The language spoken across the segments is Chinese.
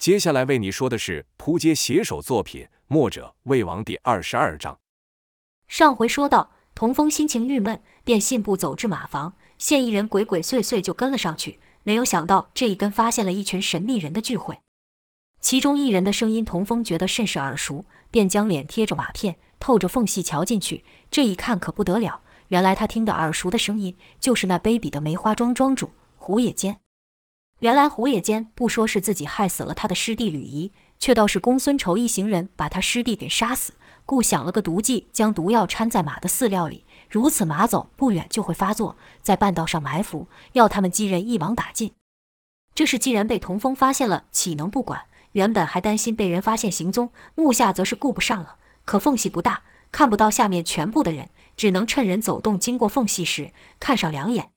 接下来为你说的是扑街写手作品《墨者魏王》第二十二章。上回说到，童风心情郁闷，便信步走至马房，见一人鬼鬼祟祟就跟了上去。没有想到这一跟发现了一群神秘人的聚会，其中一人的声音，童风觉得甚是耳熟，便将脸贴着瓦片，透着缝隙瞧进去。这一看可不得了，原来他听得耳熟的声音，就是那卑鄙的梅花庄庄主胡野间。原来胡野间不说是自己害死了他的师弟吕仪，却倒是公孙仇一行人把他师弟给杀死，故想了个毒计，将毒药掺在马的饲料里，如此马走不远就会发作，在半道上埋伏，要他们几人一网打尽。这事既然被童风发现了，岂能不管？原本还担心被人发现行踪，目下则是顾不上了。可缝隙不大，看不到下面全部的人，只能趁人走动经过缝隙时看上两眼。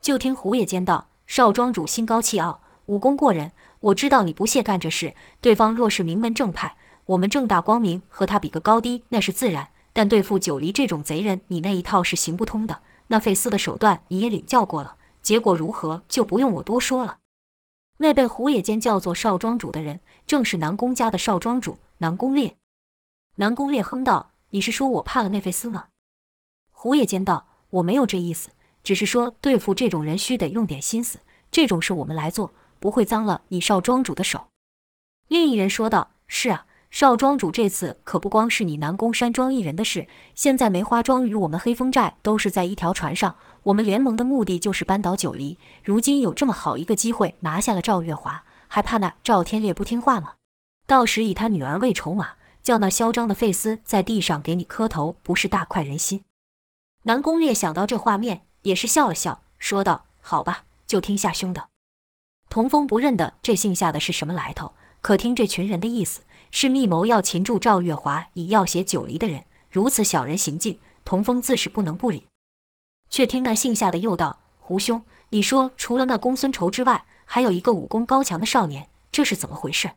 就听胡野间道。少庄主心高气傲，武功过人。我知道你不屑干这事。对方若是名门正派，我们正大光明和他比个高低，那是自然。但对付九黎这种贼人，你那一套是行不通的。那费斯的手段你也领教过了，结果如何，就不用我多说了。那被胡野间叫做少庄主的人，正是南宫家的少庄主南宫烈。南宫烈哼道：“你是说我怕了那费斯吗？”胡野间道：“我没有这意思。”只是说对付这种人需得用点心思，这种事我们来做，不会脏了你少庄主的手。另一人说道：“是啊，少庄主这次可不光是你南宫山庄一人的事，现在梅花庄与我们黑风寨都是在一条船上，我们联盟的目的就是扳倒九黎。如今有这么好一个机会拿下了赵月华，还怕那赵天烈不听话吗？到时以他女儿为筹码，叫那嚣张的费斯在地上给你磕头，不是大快人心？”南宫烈想到这画面。也是笑了笑，说道：“好吧，就听夏兄的。”童风不认得这姓夏的是什么来头，可听这群人的意思，是密谋要擒住赵月华，以要挟九黎的人。如此小人行径，童风自是不能不理。却听那姓夏的又道：“胡兄，你说除了那公孙仇之外，还有一个武功高强的少年，这是怎么回事？”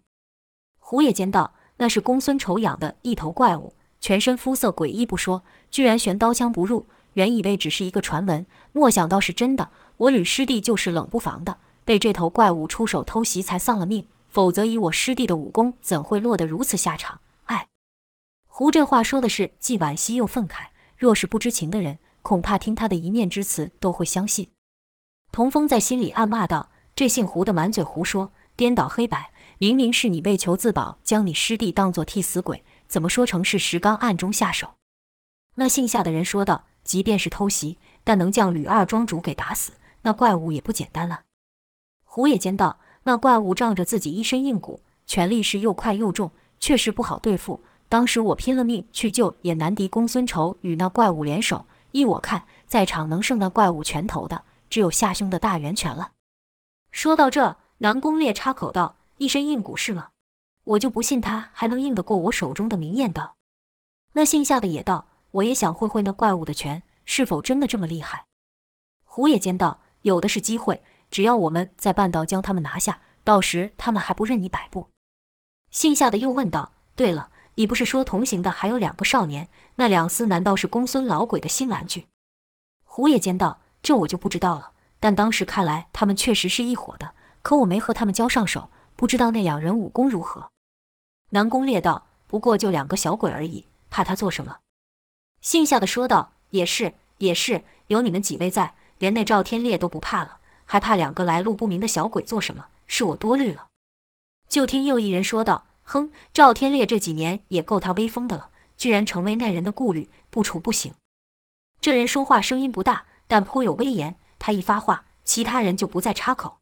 胡野间道：“那是公孙仇养的一头怪物，全身肤色诡异不说，居然悬刀枪不入。”原以为只是一个传闻，莫想到是真的。我吕师弟就是冷不防的，被这头怪物出手偷袭才丧了命，否则以我师弟的武功，怎会落得如此下场？唉，胡这话说的是既惋惜又愤慨。若是不知情的人，恐怕听他的一面之词都会相信。童风在心里暗骂道：“这姓胡的满嘴胡说，颠倒黑白。明明是你为求自保，将你师弟当作替死鬼，怎么说成是石刚暗中下手？”那姓夏的人说道。即便是偷袭，但能将吕二庄主给打死，那怪物也不简单了。胡野间道：“那怪物仗着自己一身硬骨，拳力是又快又重，确实不好对付。当时我拼了命去救，也难敌公孙仇与那怪物联手。依我看，在场能胜那怪物拳头的，只有夏兄的大圆拳了。”说到这，南宫烈插口道：“一身硬骨是吗？我就不信他还能硬得过我手中的明艳刀。”那姓夏的也道。我也想会会那怪物的拳，是否真的这么厉害？胡野间道：“有的是机会，只要我们在半道将他们拿下，到时他们还不任你摆布。”姓夏的又问道：“对了，你不是说同行的还有两个少年？那两厮难道是公孙老鬼的新玩具？”胡野间道：“这我就不知道了，但当时看来他们确实是一伙的，可我没和他们交上手，不知道那两人武功如何。”南宫烈道：“不过就两个小鬼而已，怕他做什么？”姓夏的说道：“也是，也是，有你们几位在，连那赵天烈都不怕了，还怕两个来路不明的小鬼做什么？是我多虑了。”就听又一人说道：“哼，赵天烈这几年也够他威风的了，居然成为那人的顾虑，不除不行。”这人说话声音不大，但颇有威严。他一发话，其他人就不再插口。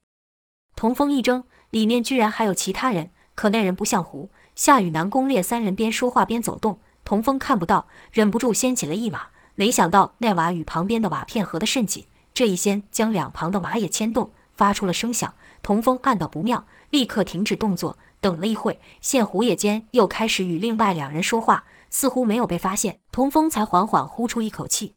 童风一怔，里面居然还有其他人，可那人不像胡夏雨南宫烈三人边说话边走动。童风看不到，忍不住掀起了一瓦，没想到那瓦与旁边的瓦片合得甚紧，这一掀将两旁的瓦也牵动，发出了声响。童风暗道不妙，立刻停止动作，等了一会，见胡野间又开始与另外两人说话，似乎没有被发现，童风才缓缓呼出一口气。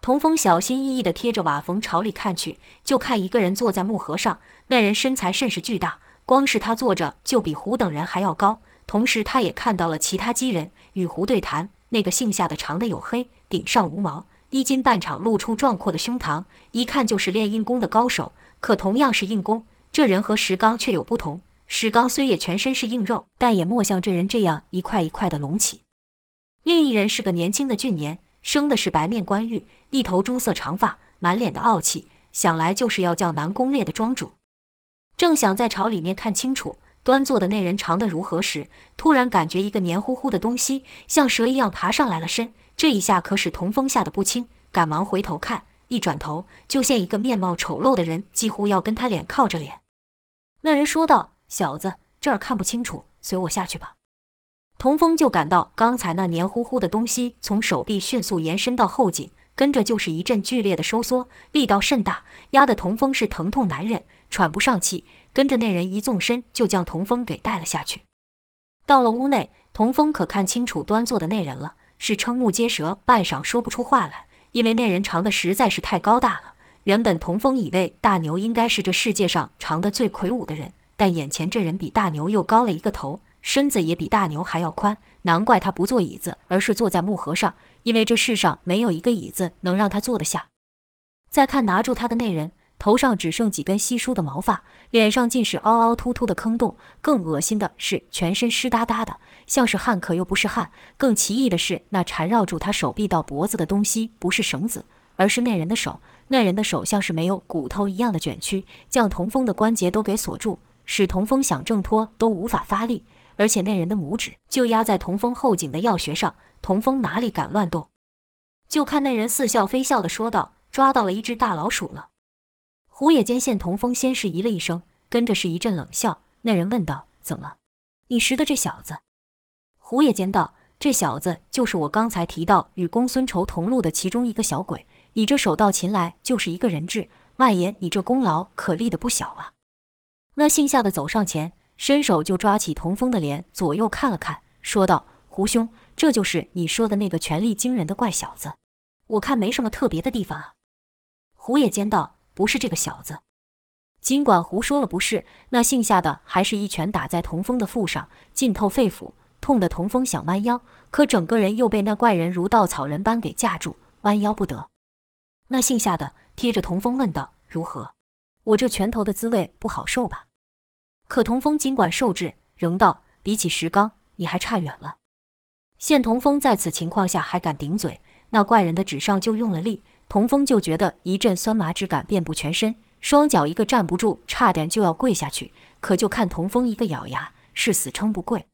童风小心翼翼地贴着瓦缝朝里看去，就看一个人坐在木盒上，那人身材甚是巨大，光是他坐着就比胡等人还要高。同时，他也看到了其他几人与胡对谈。那个姓夏的长得黝黑，顶上无毛，衣襟半敞露出壮阔的胸膛，一看就是练硬功的高手。可同样是硬功，这人和石刚却有不同。石刚虽也全身是硬肉，但也莫像这人这样一块一块的隆起。另一人是个年轻的俊年，生的是白面冠玉，一头朱色长发，满脸的傲气，想来就是要叫南宫烈的庄主。正想再朝里面看清楚，端坐的那人长得如何时，突然感觉一个黏糊糊的东西像蛇一样爬上来了身，这一下可使童风吓得不轻，赶忙回头看，一转头就见一个面貌丑陋的人，几乎要跟他脸靠着脸。那人说道：“小子，这儿看不清楚，随我下去吧。”童风就感到刚才那黏糊糊的东西从手臂迅速延伸到后颈，跟着就是一阵剧烈的收缩，力道甚大，压得童风是疼痛难忍，喘不上气。跟着那人一纵身，就将童风给带了下去。到了屋内，童风可看清楚端坐的那人了，是瞠目结舌，半晌说不出话来，因为那人长得实在是太高大了。原本童风以为大牛应该是这世界上长得最魁梧的人，但眼前这人比大牛又高了一个头。身子也比大牛还要宽，难怪他不坐椅子，而是坐在木盒上，因为这世上没有一个椅子能让他坐得下。再看拿住他的那人，头上只剩几根稀疏的毛发，脸上尽是凹凹凸凸的坑洞，更恶心的是全身湿哒哒的，像是汗可又不是汗。更奇异的是，那缠绕住他手臂到脖子的东西不是绳子，而是那人的手。那人的手像是没有骨头一样的卷曲，将童风的关节都给锁住，使童风想挣脱都无法发力。而且那人的拇指就压在童风后颈的要穴上，童风哪里敢乱动？就看那人似笑非笑地说道：“抓到了一只大老鼠了。”胡野间见童风先是咦了一声，跟着是一阵冷笑。那人问道：“怎么？你识得这小子？”胡野间道：“这小子就是我刚才提到与公孙仇同路的其中一个小鬼。你这手到擒来就是一个人质，万爷你这功劳可立得不小啊。”那姓夏的走上前。伸手就抓起童风的脸，左右看了看，说道：“胡兄，这就是你说的那个权力惊人的怪小子。我看没什么特别的地方啊。”胡也尖道：“不是这个小子。”尽管胡说了不是，那姓夏的还是一拳打在童风的腹上，浸透肺腑，痛得童风想弯腰，可整个人又被那怪人如稻草人般给架住，弯腰不得。那姓夏的贴着童风问道：“如何？我这拳头的滋味不好受吧？”可童风尽管受制，仍道：“比起石刚，你还差远了。”现童风在此情况下还敢顶嘴，那怪人的指上就用了力，童风就觉得一阵酸麻之感遍布全身，双脚一个站不住，差点就要跪下去。可就看童风一个咬牙，誓死撑不跪。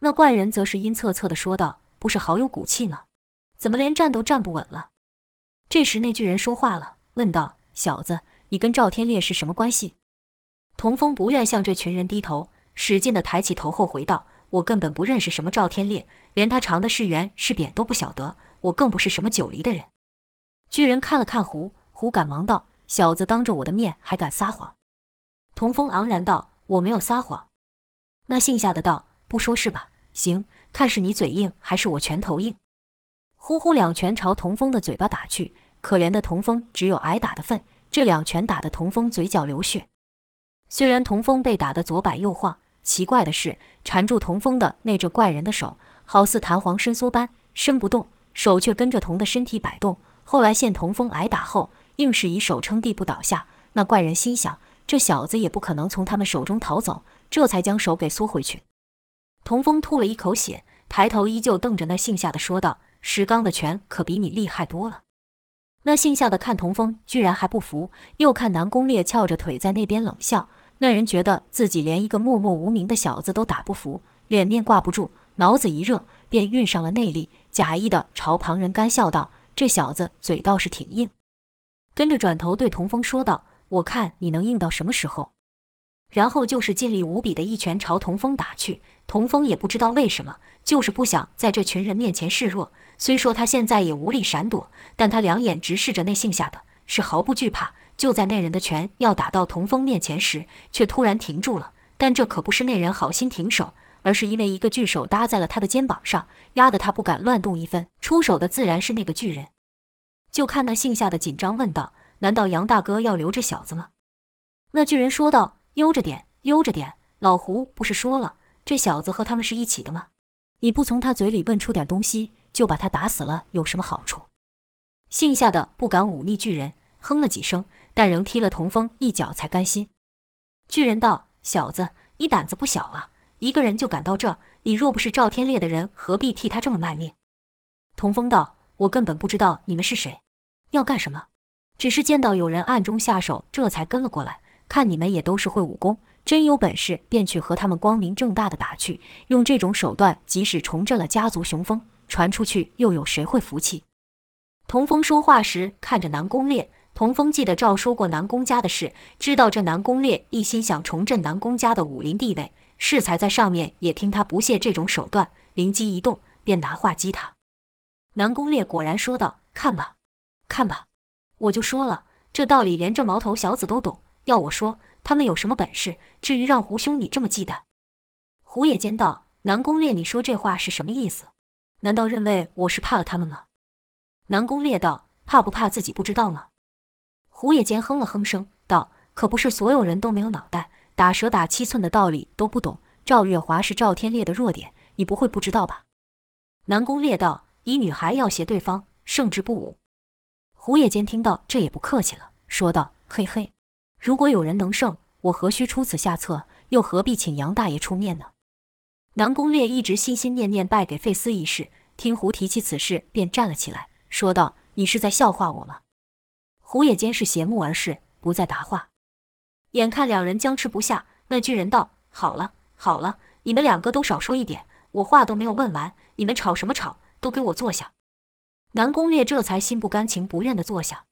那怪人则是阴恻恻地说道：“不是好有骨气呢，怎么连站都站不稳了？”这时那巨人说话了，问道：“小子，你跟赵天烈是什么关系？”童风不愿向这群人低头，使劲地抬起头后回道：“我根本不认识什么赵天烈，连他长的是圆是扁都不晓得。我更不是什么九黎的人。”巨人看了看胡，胡赶忙道：“小子，当着我的面还敢撒谎？”童风昂然道：“我没有撒谎。”那姓夏的道：“不说是吧？行，看是你嘴硬还是我拳头硬。”呼呼两拳朝童风的嘴巴打去，可怜的童风只有挨打的份，这两拳打得童风嘴角流血。虽然童风被打得左摆右晃，奇怪的是，缠住童风的那只怪人的手好似弹簧伸缩般伸不动，手却跟着童的身体摆动。后来见童风挨打后，硬是以手撑地不倒下。那怪人心想，这小子也不可能从他们手中逃走，这才将手给缩回去。童风吐了一口血，抬头依旧瞪着那姓夏的说道：“石刚的拳可比你厉害多了。”那姓夏的看童风居然还不服，又看南宫烈翘着腿在那边冷笑。那人觉得自己连一个默默无名的小子都打不服，脸面挂不住，脑子一热，便运上了内力，假意的朝旁人干笑道：“这小子嘴倒是挺硬。”跟着转头对童风说道：“我看你能硬到什么时候？”然后就是尽力无比的一拳朝童风打去。童风也不知道为什么，就是不想在这群人面前示弱。虽说他现在也无力闪躲，但他两眼直视着那姓夏的，是毫不惧怕。就在那人的拳要打到童风面前时，却突然停住了。但这可不是那人好心停手，而是因为一个巨手搭在了他的肩膀上，压得他不敢乱动一分。出手的自然是那个巨人。就看那姓夏的紧张问道：“难道杨大哥要留这小子吗？”那巨人说道：“悠着点，悠着点。老胡不是说了，这小子和他们是一起的吗？你不从他嘴里问出点东西，就把他打死了，有什么好处？”姓夏的不敢忤逆巨人，哼了几声。但仍踢了童风一脚才甘心。巨人道：“小子，你胆子不小啊！一个人就敢到这，你若不是赵天烈的人，何必替他这么卖命？”童风道：“我根本不知道你们是谁，要干什么？只是见到有人暗中下手，这才跟了过来。看你们也都是会武功，真有本事便去和他们光明正大的打去。用这种手段，即使重振了家族雄风，传出去又有谁会服气？”童风说话时看着南宫烈。童风记得赵说过南宫家的事，知道这南宫烈一心想重振南宫家的武林地位，适才在上面也听他不屑这种手段，灵机一动，便拿话激他。南宫烈果然说道：“看吧，看吧，我就说了，这道理连这毛头小子都懂。要我说，他们有什么本事，至于让胡兄你这么忌惮？”胡野间道：“南宫烈，你说这话是什么意思？难道认为我是怕了他们吗？”南宫烈道：“怕不怕自己不知道吗？”胡野间哼了哼声道：“可不是所有人都没有脑袋，打蛇打七寸的道理都不懂。赵月华是赵天烈的弱点，你不会不知道吧？”南宫烈道：“以女孩要挟对方，胜之不武。”胡野间听到这也不客气了，说道：“嘿嘿，如果有人能胜，我何须出此下策？又何必请杨大爷出面呢？”南宫烈一直心心念念败给费斯一事，听胡提起此事，便站了起来，说道：“你是在笑话我吗？”胡野间是斜目而视，不再答话。眼看两人僵持不下，那巨人道：“好了，好了，你们两个都少说一点，我话都没有问完，你们吵什么吵？都给我坐下。”南宫烈这才心不甘情不愿地坐下。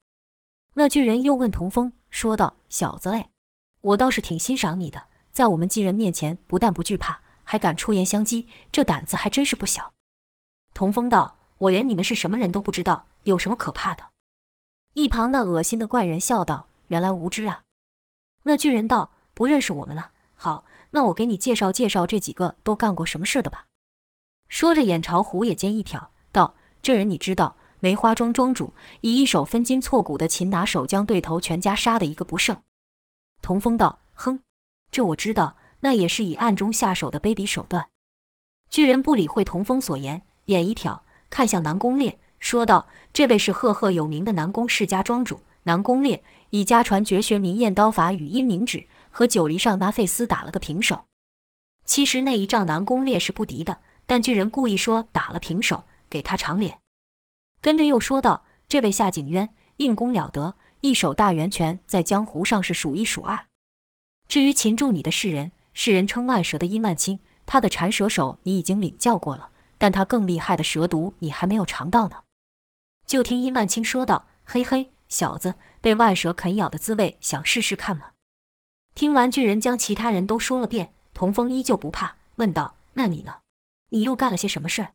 那巨人又问童风，说道：“小子嘞，我倒是挺欣赏你的，在我们巨人面前不但不惧怕，还敢出言相讥，这胆子还真是不小。”童风道：“我连你们是什么人都不知道，有什么可怕的？”一旁那恶心的怪人笑道：“原来无知啊！”那巨人道：“不认识我们了。好，那我给你介绍介绍这几个都干过什么事的吧。”说着，眼朝胡野间一挑，道：“这人你知道？梅花庄庄主以一手分筋错骨的擒拿手，将对头全家杀得一个不剩。”童风道：“哼，这我知道，那也是以暗中下手的卑鄙手段。”巨人不理会童风所言，眼一挑，看向南宫烈。说道：“这位是赫赫有名的南宫世家庄主南宫烈，以家传绝学明艳刀法与阴明指，和九黎上那费斯打了个平手。其实那一仗南宫烈是不敌的，但巨人故意说打了平手，给他长脸。跟着又说道：这位夏景渊硬功了得，一手大圆拳在江湖上是数一数二。至于擒住你的是人，世人称万蛇的殷万青，他的缠蛇手你已经领教过了，但他更厉害的蛇毒你还没有尝到呢。”就听殷万青说道：“嘿嘿，小子，被万蛇啃咬的滋味，想试试看吗？”听完巨人将其他人都说了遍，童风依旧不怕，问道：“那你呢？你又干了些什么事儿？”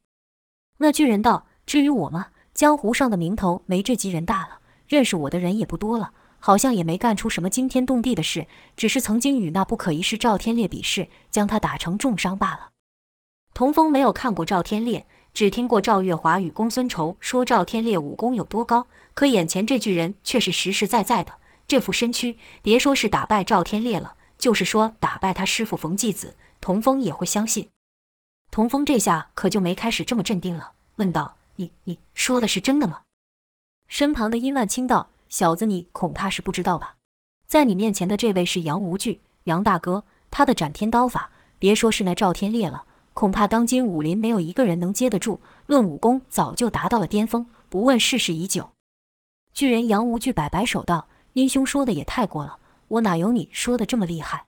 那巨人道：“至于我吗？江湖上的名头没这级人大了，认识我的人也不多了，好像也没干出什么惊天动地的事，只是曾经与那不可一世赵天烈比试，将他打成重伤罢了。”童风没有看过赵天烈。只听过赵月华与公孙仇说赵天烈武功有多高，可眼前这巨人却是实实在在的。这副身躯，别说是打败赵天烈了，就是说打败他师傅冯继子，童风也会相信。童风这下可就没开始这么镇定了，问道：“你你说的是真的吗？”身旁的殷万清道：“小子，你恐怕是不知道吧？在你面前的这位是杨无惧，杨大哥，他的斩天刀法，别说是那赵天烈了。”恐怕当今武林没有一个人能接得住。论武功，早就达到了巅峰，不问世事已久。巨人杨无惧摆摆手道：“阴兄说的也太过了，我哪有你说的这么厉害？”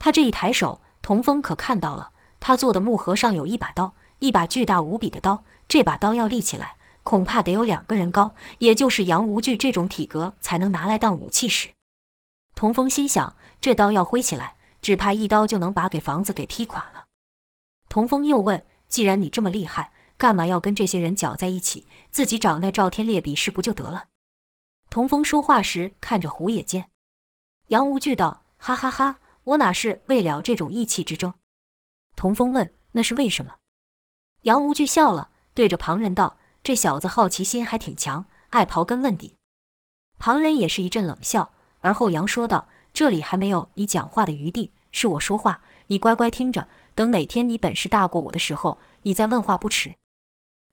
他这一抬手，童风可看到了，他做的木盒上有一把刀，一把巨大无比的刀。这把刀要立起来，恐怕得有两个人高，也就是杨无惧这种体格才能拿来当武器使。童风心想，这刀要挥起来，只怕一刀就能把给房子给劈垮了。童风又问：“既然你这么厉害，干嘛要跟这些人搅在一起？自己找那赵天烈比试不就得了？”童风说话时看着胡野间，杨无惧道：“哈哈哈，我哪是为了这种义气之争？”童风问：“那是为什么？”杨无惧笑了，对着旁人道：“这小子好奇心还挺强，爱刨根问底。”旁人也是一阵冷笑，而后杨说道：“这里还没有你讲话的余地，是我说话，你乖乖听着。”等哪天你本事大过我的时候，你再问话不迟。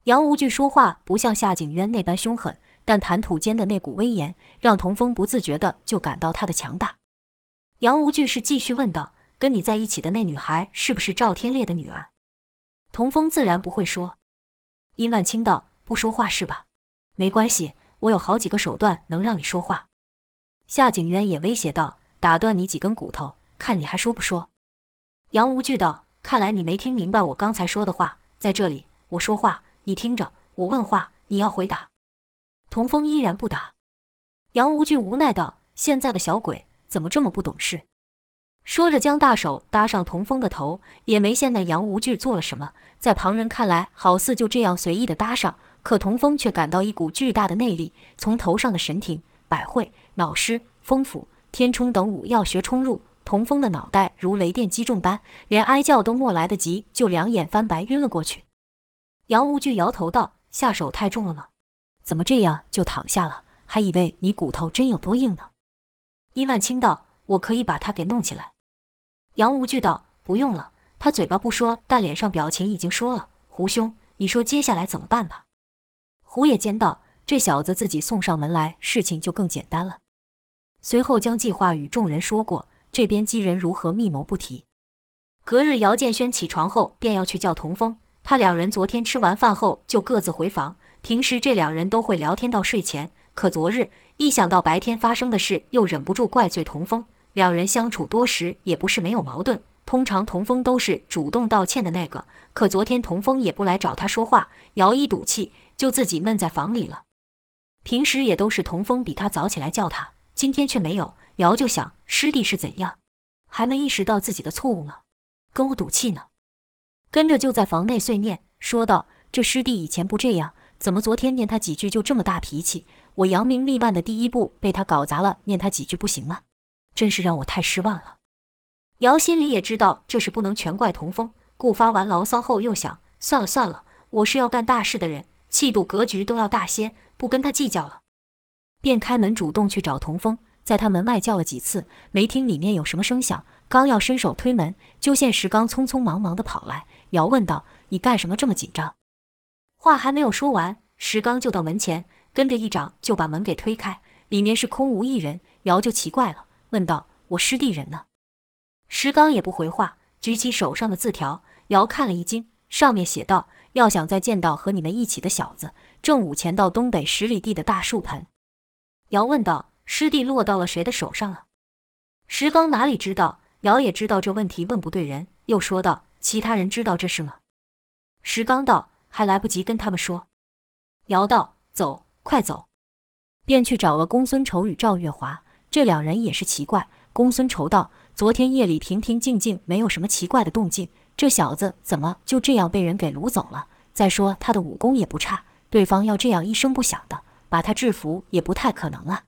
杨无惧说话不像夏景渊那般凶狠，但谈吐间的那股威严，让童风不自觉的就感到他的强大。杨无惧是继续问道：“跟你在一起的那女孩是不是赵天烈的女儿？”童风自然不会说。殷万清道：“不说话是吧？没关系，我有好几个手段能让你说话。”夏景渊也威胁道：“打断你几根骨头，看你还说不说？”杨无惧道：“看来你没听明白我刚才说的话。在这里，我说话你听着，我问话你要回答。”童风依然不答。杨无惧无奈道：“现在的小鬼怎么这么不懂事？”说着，将大手搭上童风的头，也没见那杨无惧做了什么。在旁人看来，好似就这样随意的搭上，可童风却感到一股巨大的内力从头上的神庭、百会、脑师、风府、天冲等五要穴冲入。童风的脑袋如雷电击中般，连哀叫都莫来得及，就两眼翻白，晕了过去。杨无惧摇头道：“下手太重了吗？怎么这样就躺下了？还以为你骨头真有多硬呢。”殷万清道：“我可以把他给弄起来。”杨无惧道：“不用了，他嘴巴不说，但脸上表情已经说了。胡兄，你说接下来怎么办吧？”胡也尖道：“这小子自己送上门来，事情就更简单了。”随后将计划与众人说过。这边机人如何密谋不提。隔日，姚建轩起床后便要去叫童风，他两人昨天吃完饭后就各自回房。平时这两人都会聊天到睡前，可昨日一想到白天发生的事，又忍不住怪罪童风。两人相处多时也不是没有矛盾，通常童风都是主动道歉的那个，可昨天童风也不来找他说话，姚一赌气就自己闷在房里了。平时也都是童风比他早起来叫他，今天却没有。姚就想师弟是怎样，还没意识到自己的错误呢，跟我赌气呢。跟着就在房内碎念，说道：“这师弟以前不这样，怎么昨天念他几句就这么大脾气？我扬名立万的第一步被他搞砸了，念他几句不行吗？真是让我太失望了。”姚心里也知道这事不能全怪童风，故发完牢骚后又想：算了算了，我是要干大事的人，气度格局都要大些，不跟他计较了，便开门主动去找童风。在他门外叫了几次，没听里面有什么声响。刚要伸手推门，就见石刚匆匆忙忙地跑来。姚问道：“你干什么这么紧张？”话还没有说完，石刚就到门前，跟着一掌就把门给推开，里面是空无一人。姚就奇怪了，问道：“我师弟人呢？”石刚也不回话，举起手上的字条。姚看了一惊，上面写道：“要想再见到和你们一起的小子，正午前到东北十里地的大树盆。”姚问道。师弟落到了谁的手上了？石刚哪里知道？姚也知道这问题问不对人，又说道：“其他人知道这事吗？”石刚道：“还来不及跟他们说。”姚道：“走，快走！”便去找了公孙仇与赵月华，这两人也是奇怪。公孙仇道：“昨天夜里平平静静，没有什么奇怪的动静，这小子怎么就这样被人给掳走了？再说他的武功也不差，对方要这样一声不响的把他制服，也不太可能啊。”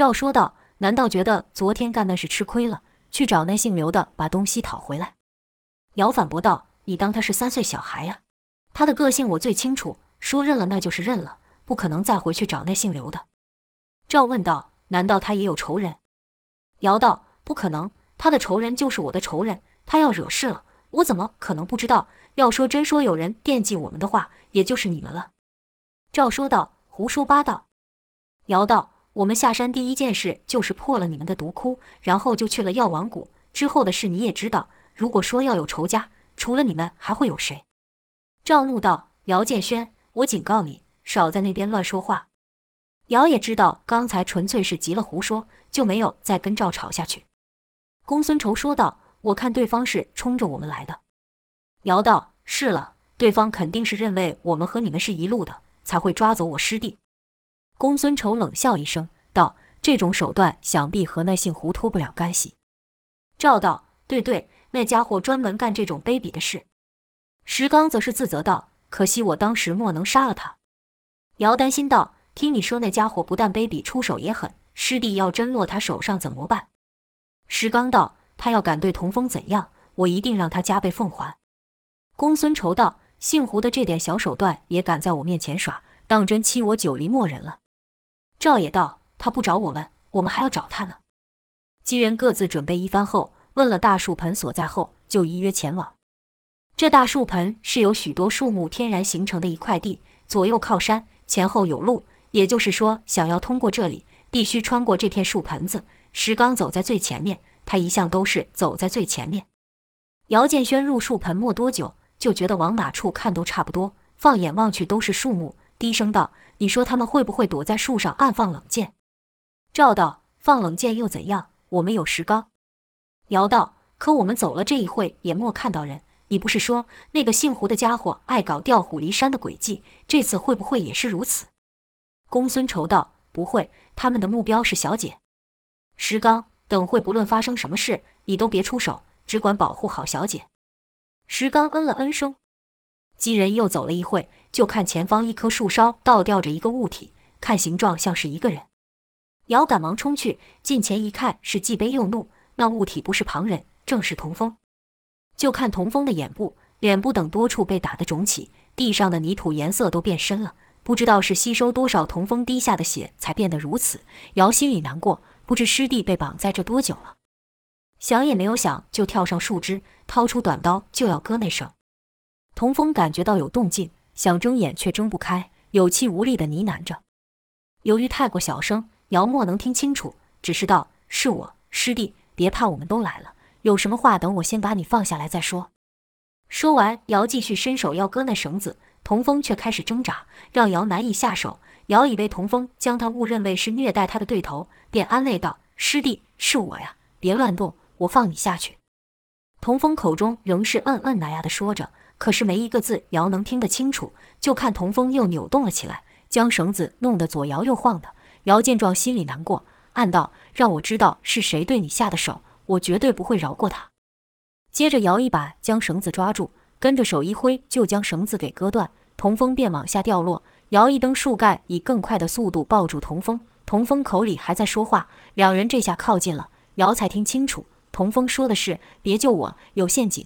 赵说道：“难道觉得昨天干那事吃亏了，去找那姓刘的把东西讨回来？”姚反驳道：“你当他是三岁小孩呀？他的个性我最清楚，说认了那就是认了，不可能再回去找那姓刘的。”赵问道：“难道他也有仇人？”姚道：“不可能，他的仇人就是我的仇人。他要惹事了，我怎么可能不知道？要说真说有人惦记我们的话，也就是你们了。”赵说道：“胡说八道。”姚道。我们下山第一件事就是破了你们的毒窟，然后就去了药王谷。之后的事你也知道。如果说要有仇家，除了你们还会有谁？赵怒道：“姚建轩，我警告你，少在那边乱说话。”姚也知道刚才纯粹是急了胡说，就没有再跟赵吵下去。公孙仇说道：“我看对方是冲着我们来的。”姚道：“是了，对方肯定是认为我们和你们是一路的，才会抓走我师弟。”公孙仇冷笑一声，道：“这种手段，想必和那姓胡脱不了干系。”赵道：“对对，那家伙专门干这种卑鄙的事。”石刚则是自责道：“可惜我当时莫能杀了他。”姚担心道：“听你说那家伙不但卑鄙，出手也狠，师弟要真落他手上怎么办？”石刚道：“他要敢对童风怎样，我一定让他加倍奉还。”公孙仇道：“姓胡的这点小手段也敢在我面前耍，当真欺我九黎墨人了。”赵也道：“他不找我们，我们还要找他呢。”几人各自准备一番后，问了大树盆所在后，就依约前往。这大树盆是由许多树木天然形成的一块地，左右靠山，前后有路。也就是说，想要通过这里，必须穿过这片树盆子。石刚走在最前面，他一向都是走在最前面。姚建轩入树盆没多久，就觉得往哪处看都差不多，放眼望去都是树木，低声道：“你说他们会不会躲在树上暗放冷箭？”赵道：“放冷箭又怎样？我们有石刚。”姚道：“可我们走了这一会，也莫看到人。你不是说那个姓胡的家伙爱搞调虎离山的诡计？这次会不会也是如此？”公孙仇道：“不会，他们的目标是小姐。石刚，等会不论发生什么事，你都别出手，只管保护好小姐。”石刚嗯了嗯声。几人又走了一会，就看前方一棵树梢倒吊着一个物体，看形状像是一个人。姚赶忙冲去，近前一看，是既悲又怒。那物体不是旁人，正是童风。就看童风的眼部、脸部等多处被打得肿起，地上的泥土颜色都变深了，不知道是吸收多少童风滴下的血才变得如此。姚心里难过，不知师弟被绑在这多久了。想也没有想，就跳上树枝，掏出短刀就要割那绳。童风感觉到有动静，想睁眼却睁不开，有气无力地呢喃着。由于太过小声，姚莫能听清楚，只是道：“是我，师弟。”别怕，我们都来了。有什么话，等我先把你放下来再说。说完，姚继续伸手要割那绳子，童风却开始挣扎，让姚难以下手。姚以为童风将他误认为是虐待他的对头，便安慰道：“师弟，是我呀，别乱动，我放你下去。”童风口中仍是嗯嗯呀呀的说着，可是没一个字姚能听得清楚。就看童风又扭动了起来，将绳子弄得左摇右晃的。姚见状，心里难过。暗道：“让我知道是谁对你下的手，我绝对不会饶过他。”接着，姚一把将绳子抓住，跟着手一挥，就将绳子给割断。童风便往下掉落。姚一蹬树干，以更快的速度抱住童风。童风口里还在说话，两人这下靠近了，姚才听清楚，童风说的是：“别救我，有陷阱。”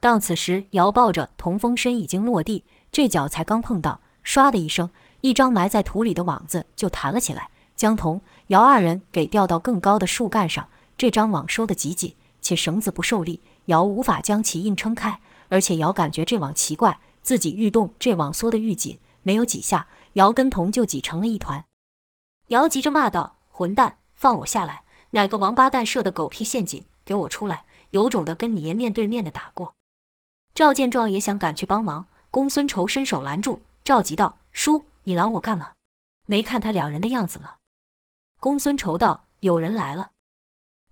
当此时，姚抱着童风身已经落地，这脚才刚碰到，唰的一声，一张埋在土里的网子就弹了起来。将童姚二人给吊到更高的树干上，这张网收得极紧，且绳子不受力，姚无法将其硬撑开。而且姚感觉这网奇怪，自己愈动，这网缩得愈紧，没有几下，姚跟童就挤成了一团。姚急着骂道：“混蛋，放我下来！哪个王八蛋设的狗屁陷阱？给我出来！有种的跟你爷面对面的打过。”赵见状也想赶去帮忙，公孙仇伸手拦住，赵急道：“叔，你拦我干嘛？没看他两人的样子吗？”公孙仇道：“有人来了。”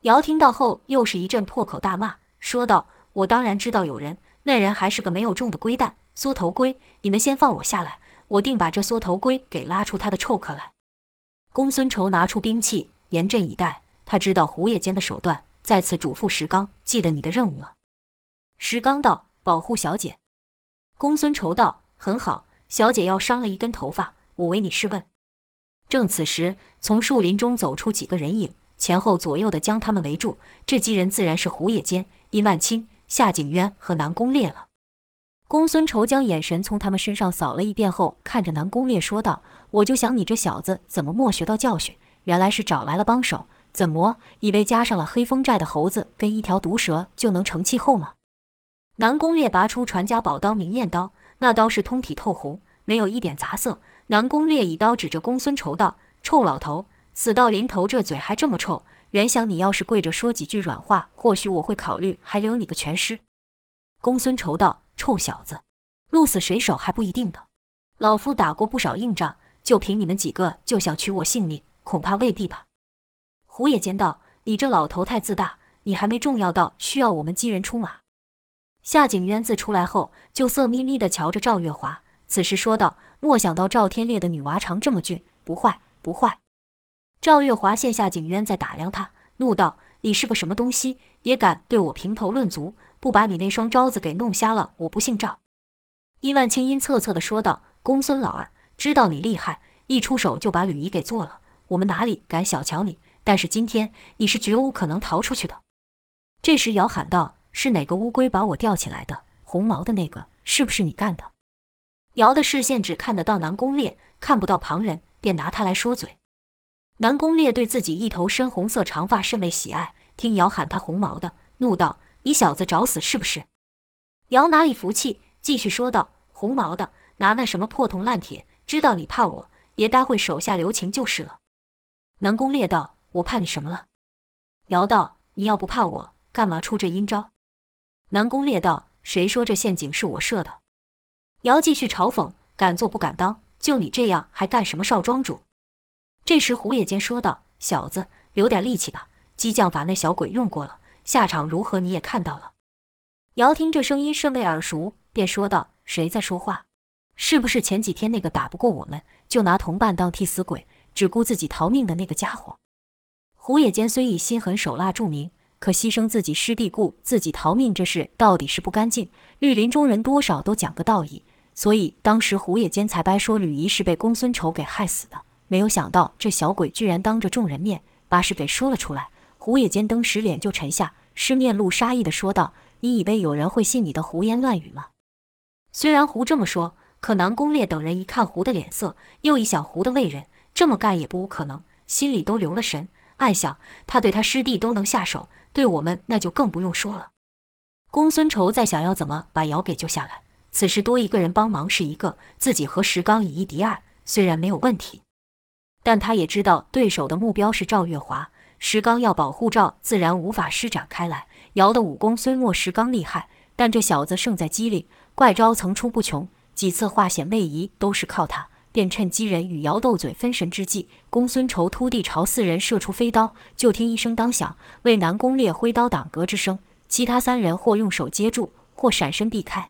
姚听到后，又是一阵破口大骂，说道：“我当然知道有人，那人还是个没有中的龟蛋，缩头龟！你们先放我下来，我定把这缩头龟给拉出他的臭壳来。”公孙仇拿出兵器，严阵以待。他知道胡夜间的手段，再次嘱咐石刚：“记得你的任务了。”石刚道：“保护小姐。”公孙仇道：“很好，小姐要伤了一根头发，我为你试问。”正此时，从树林中走出几个人影，前后左右的将他们围住。这几人自然是胡野间、殷万清、夏景渊和南宫烈了。公孙仇将眼神从他们身上扫了一遍后，看着南宫烈说道：“我就想你这小子怎么没学到教训，原来是找来了帮手。怎么以为加上了黑风寨的猴子跟一条毒蛇就能成气候吗？”南宫烈拔出传家宝刀明艳刀，那刀是通体透红，没有一点杂色。南宫烈以刀指着公孙仇道：“臭老头，死到临头这嘴还这么臭！原想你要是跪着说几句软话，或许我会考虑还留你个全尸。”公孙仇道：“臭小子，鹿死谁手还不一定呢。老夫打过不少硬仗，就凭你们几个就想取我性命，恐怕未必吧。”胡野间道：“你这老头太自大，你还没重要到需要我们几人出马。”夏景渊自出来后，就色眯眯地瞧着赵月华。此时说道：“莫想到赵天烈的女娃长这么俊，不坏不坏。”赵月华见夏景渊在打量他，怒道：“你是个什么东西，也敢对我评头论足？不把你那双招子给弄瞎了，我不姓赵。”伊万青阴恻恻地说道：“公孙老二，知道你厉害，一出手就把吕姨给做了，我们哪里敢小瞧你？但是今天你是绝无可能逃出去的。”这时姚喊道：“是哪个乌龟把我吊起来的？红毛的那个，是不是你干的？”姚的视线只看得到南宫烈，看不到旁人，便拿他来说嘴。南宫烈对自己一头深红色长发甚为喜爱，听姚喊他红毛的，怒道：“你小子找死是不是？”姚哪里服气，继续说道：“红毛的，拿那什么破铜烂铁，知道你怕我，爷待会手下留情就是了。”南宫烈道：“我怕你什么了？”姚道：“你要不怕我，干嘛出这阴招？”南宫烈道：“谁说这陷阱是我设的？”姚继续嘲讽：“敢做不敢当，就你这样还干什么少庄主？”这时胡野间说道：“小子，留点力气吧，激将法那小鬼用过了，下场如何你也看到了。”姚听这声音甚为耳熟，便说道：“谁在说话？是不是前几天那个打不过我们，就拿同伴当替死鬼，只顾自己逃命的那个家伙？”胡野间虽以心狠手辣著名，可牺牲自己师弟顾自己逃命这事到底是不干净。绿林中人多少都讲个道义，所以当时胡野间才掰说吕仪是被公孙仇给害死的。没有想到这小鬼居然当着众人面把事给说了出来。胡野间登时脸就沉下，是面露杀意地说道：“你以为有人会信你的胡言乱语吗？”虽然胡这么说，可南宫烈等人一看胡的脸色，又一想胡的为人，这么干也不无可能，心里都留了神。暗想，他对他师弟都能下手，对我们那就更不用说了。公孙仇在想要怎么把瑶给救下来，此时多一个人帮忙是一个，自己和石刚以一敌二，虽然没有问题，但他也知道对手的目标是赵月华，石刚要保护赵，自然无法施展开来。瑶的武功虽没石刚厉害，但这小子胜在机灵，怪招层出不穷，几次化险为夷都是靠他。便趁机人与瑶斗嘴分神之际，公孙仇突地朝四人射出飞刀。就听一声当响，为南宫烈挥刀挡隔之声。其他三人或用手接住，或闪身避开。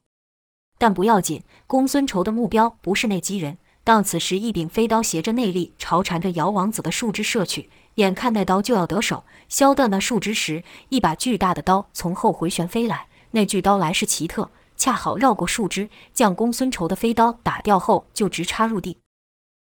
但不要紧，公孙仇的目标不是那几人。当此时一柄飞刀携着内力朝缠着姚王子的树枝射去，眼看那刀就要得手，削断那树枝时，一把巨大的刀从后回旋飞来。那巨刀来势奇特。恰好绕过树枝，将公孙仇的飞刀打掉后，就直插入地。